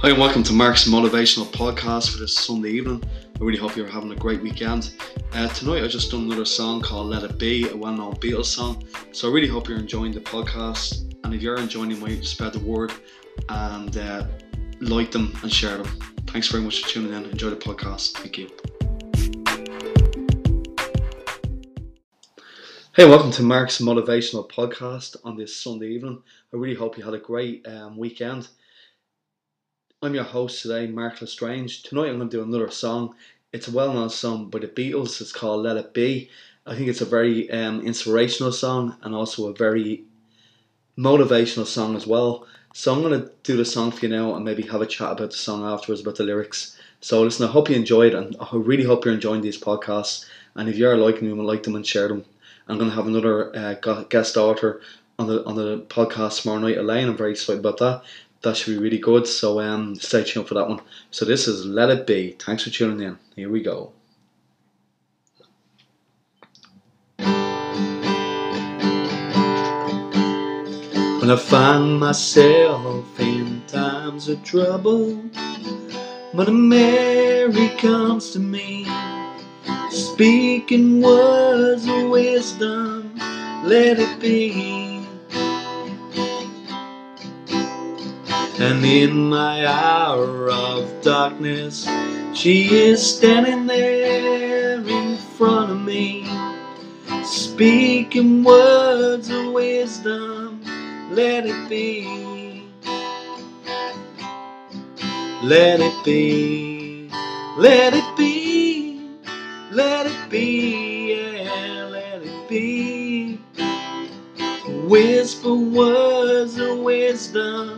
Hi, and welcome to Mark's Motivational Podcast for this Sunday evening. I really hope you're having a great weekend. Uh, tonight, I just done another song called Let It Be, a well known Beatles song. So I really hope you're enjoying the podcast. And if you're enjoying it, might spread the word and uh, like them and share them. Thanks very much for tuning in. Enjoy the podcast. Thank you. Hey, welcome to Mark's Motivational Podcast on this Sunday evening. I really hope you had a great um, weekend. I'm your host today, Mark Lestrange. Tonight I'm going to do another song. It's a well known song by the Beatles. It's called Let It Be. I think it's a very um, inspirational song and also a very motivational song as well. So I'm going to do the song for you now and maybe have a chat about the song afterwards, about the lyrics. So listen, I hope you enjoyed and I really hope you're enjoying these podcasts. And if you're liking them, like them and share them. I'm going to have another uh, guest author on the on the podcast tomorrow night, Elaine. I'm very excited about that that should be really good. So um, stay tuned for that one. So this is Let It Be. Thanks for tuning in. Here we go. When I find myself in times of trouble, Mother Mary comes to me, speaking words of wisdom. Let it be. And in my hour of darkness, she is standing there in front of me, speaking words of wisdom. Let it be. Let it be. Let it be. Let it be. Yeah, let it be. Whisper words of wisdom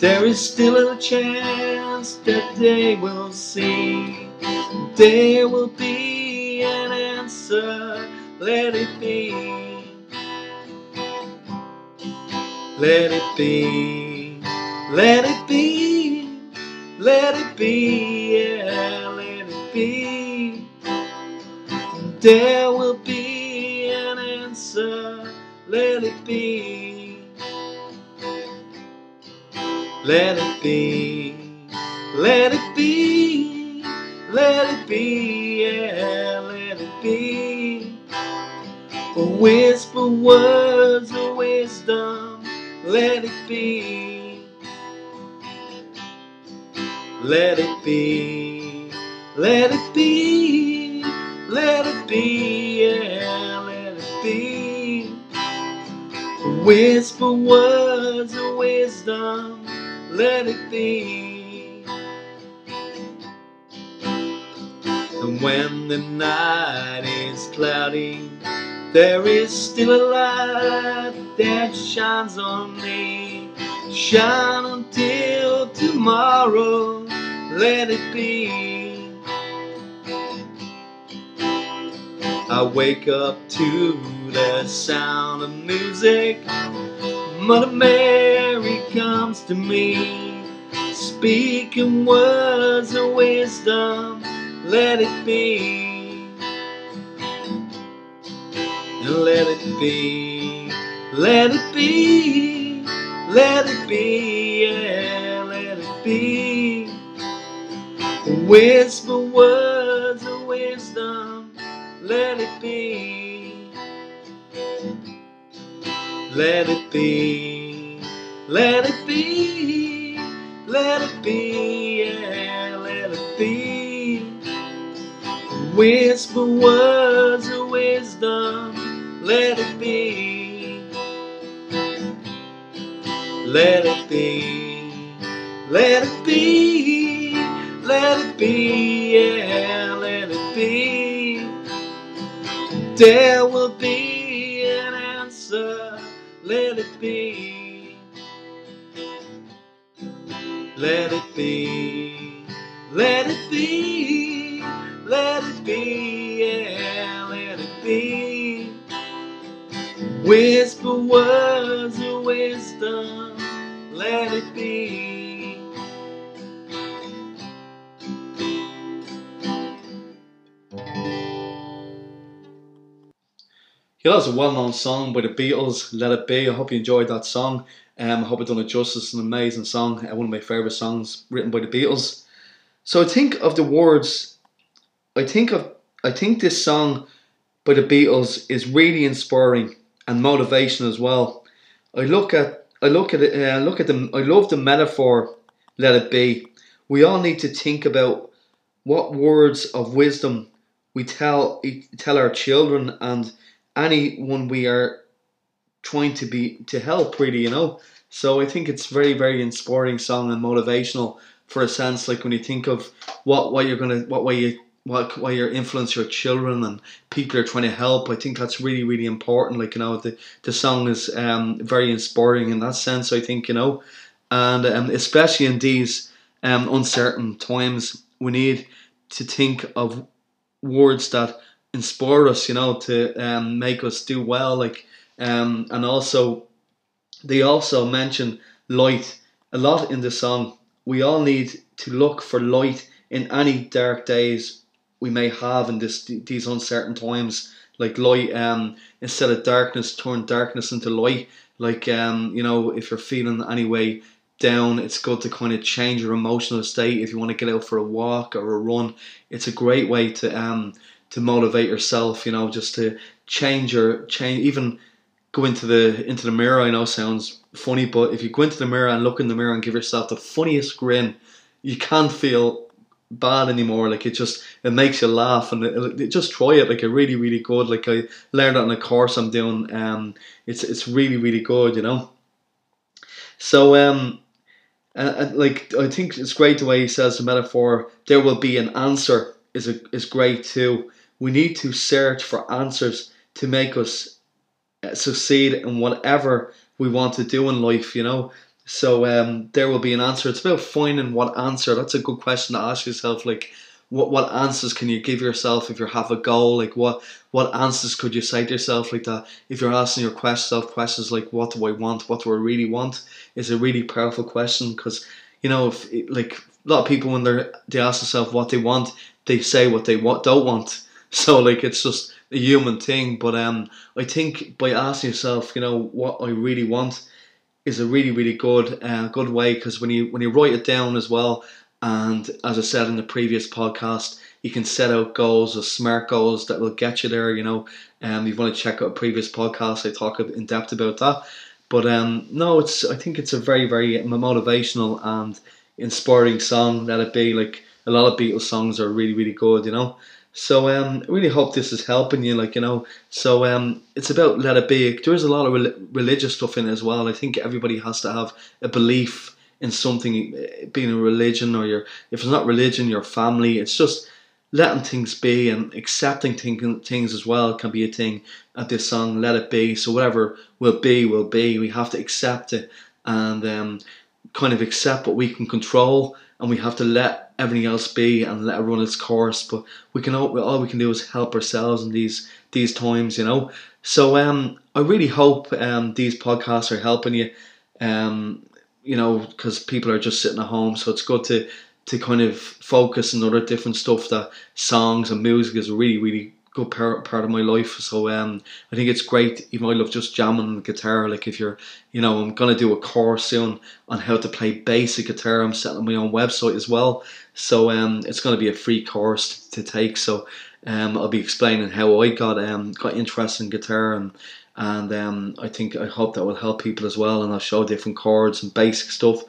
there is still a chance that they will see. There will be an answer. Let it be. Let it be. Let it be. Let it be. Yeah, let it be. There will be an answer. Let it be. Let it be, let it be, let it be, yeah, let it be. Whisper words of wisdom, let it be. Let it be, let it be, let it be, yeah, let it be. Whisper words of wisdom let it be. And when the night is cloudy, there is still a light that shines on me. Shine until tomorrow, let it be. I wake up to the sound of music Mother Mary comes to me, speaking words of wisdom, let it be. And let it be, let it be, let it be, yeah, let it be. Whisper words of wisdom, let it be. Let it be, let it be, be, yeah, let it be. Whisper words of wisdom, let it be. Let it be, let it be, let it be, yeah, let it be. There will be an answer let it be. Let it be, let it be, let it be, yeah, let it be. Whisper words of wisdom, let it be. Here, that's a well known song by the Beatles, Let It Be. I hope you enjoyed that song. Um, I hope I've done it justice. An amazing song, uh, one of my favourite songs written by the Beatles. So I think of the words, I think of, I think this song by the Beatles is really inspiring and motivation as well. I look at, I look at it, uh, look at them. I love the metaphor. Let it be. We all need to think about what words of wisdom we tell tell our children and anyone we are trying to be to help really you know so i think it's very very inspiring song and motivational for a sense like when you think of what what you're gonna what way you what why you influence your children and people are trying to help i think that's really really important like you know the the song is um very inspiring in that sense i think you know and um, especially in these um uncertain times we need to think of words that inspire us, you know, to um, make us do well. Like, um, and also, they also mention light a lot in the song. We all need to look for light in any dark days we may have in this these uncertain times. Like light, um, instead of darkness, turn darkness into light. Like, um, you know, if you're feeling any way down, it's good to kind of change your emotional state. If you want to get out for a walk or a run, it's a great way to um to motivate yourself, you know, just to change your change even go into the into the mirror. I know sounds funny, but if you go into the mirror and look in the mirror and give yourself the funniest grin, you can't feel bad anymore. Like it just it makes you laugh and it, it, just try it. Like it really really good. Like I learned that in a course I'm doing. Um, it's it's really really good. You know. So um, uh, like I think it's great the way he says the metaphor. There will be an answer is a, is great too we need to search for answers to make us uh, succeed in whatever we want to do in life, you know. So um, there will be an answer. It's about finding what answer. That's a good question to ask yourself. Like, what what answers can you give yourself if you have a goal? Like, what what answers could you say to yourself like that? If you're asking your self questions like, what do I want? What do I really want? Is a really powerful question because you know, if like a lot of people when they they ask themselves what they want, they say what they want don't want So like it's just a human thing. But um, I think by asking yourself, you know, what I really want is a really really good uh, good way because when you when you write it down as well, and as I said in the previous podcast, you can set out goals or smart goals that will get you there. You know, um, if you want to check out a previous podcast, I talk in depth about that. But um, no, it's I think it's a very very motivational and inspiring song. Let it be like a lot of Beatles songs are really really good. You know. So um, I really hope this is helping you, like you know. So um, it's about let it be. There is a lot of religious stuff in it as well. I think everybody has to have a belief in something, eh, being a religion or your. If it's not religion, your family. It's just letting things be and accepting things as well can be a thing at this song. Let it be. So whatever will be, will be. We have to accept it and um, kind of accept what we can control, and we have to let everything else be and let it run its course. But we can all, all we can do is help ourselves in these these times, you know. So um, I really hope um, these podcasts are helping you. Um, you know, because people are just sitting at home, so it's good to to kind of focus on other different stuff. That songs and music is really really good part, part of my life. So um, I think it's great. Even I love just jamming the guitar. Like if you're, you know, I'm gonna do a course soon on how to play basic guitar. I'm setting my own website as well. So um, it's gonna be a free course to take. So um, I'll be explaining how I got um got interested in guitar and and um, I think I hope that will help people as well. And I'll show different chords and basic stuff.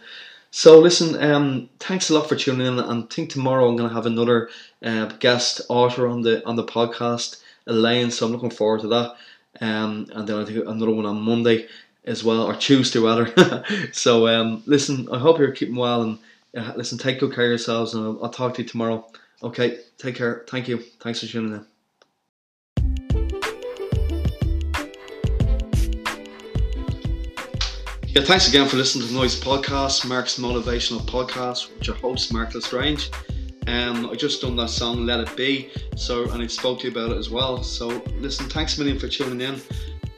So listen, um, thanks a lot for tuning in, and I think tomorrow I'm going to have another uh, guest author on the on the podcast, Elaine. So I'm looking forward to that. Um, and then I think another one on Monday as well, or Tuesday rather. so um, listen, I hope you're keeping well, and uh, listen, take good care of yourselves, and I'll, I'll talk to you tomorrow. Okay, take care. Thank you. Thanks for tuning in. Yeah, thanks again for listening to the Noise Podcast, Mark's Motivational Podcast with your host, Mark Lestrange. Um, I just done that song, Let It Be, so and I spoke to you about it as well. So listen, thanks a million for tuning in.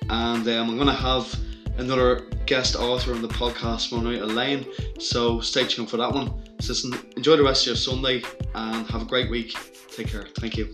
and um, I'm going to have another guest author on the podcast tomorrow night, Elaine. So stay tuned for that one. So listen, enjoy the rest of your Sunday and have a great week. Take care. Thank you.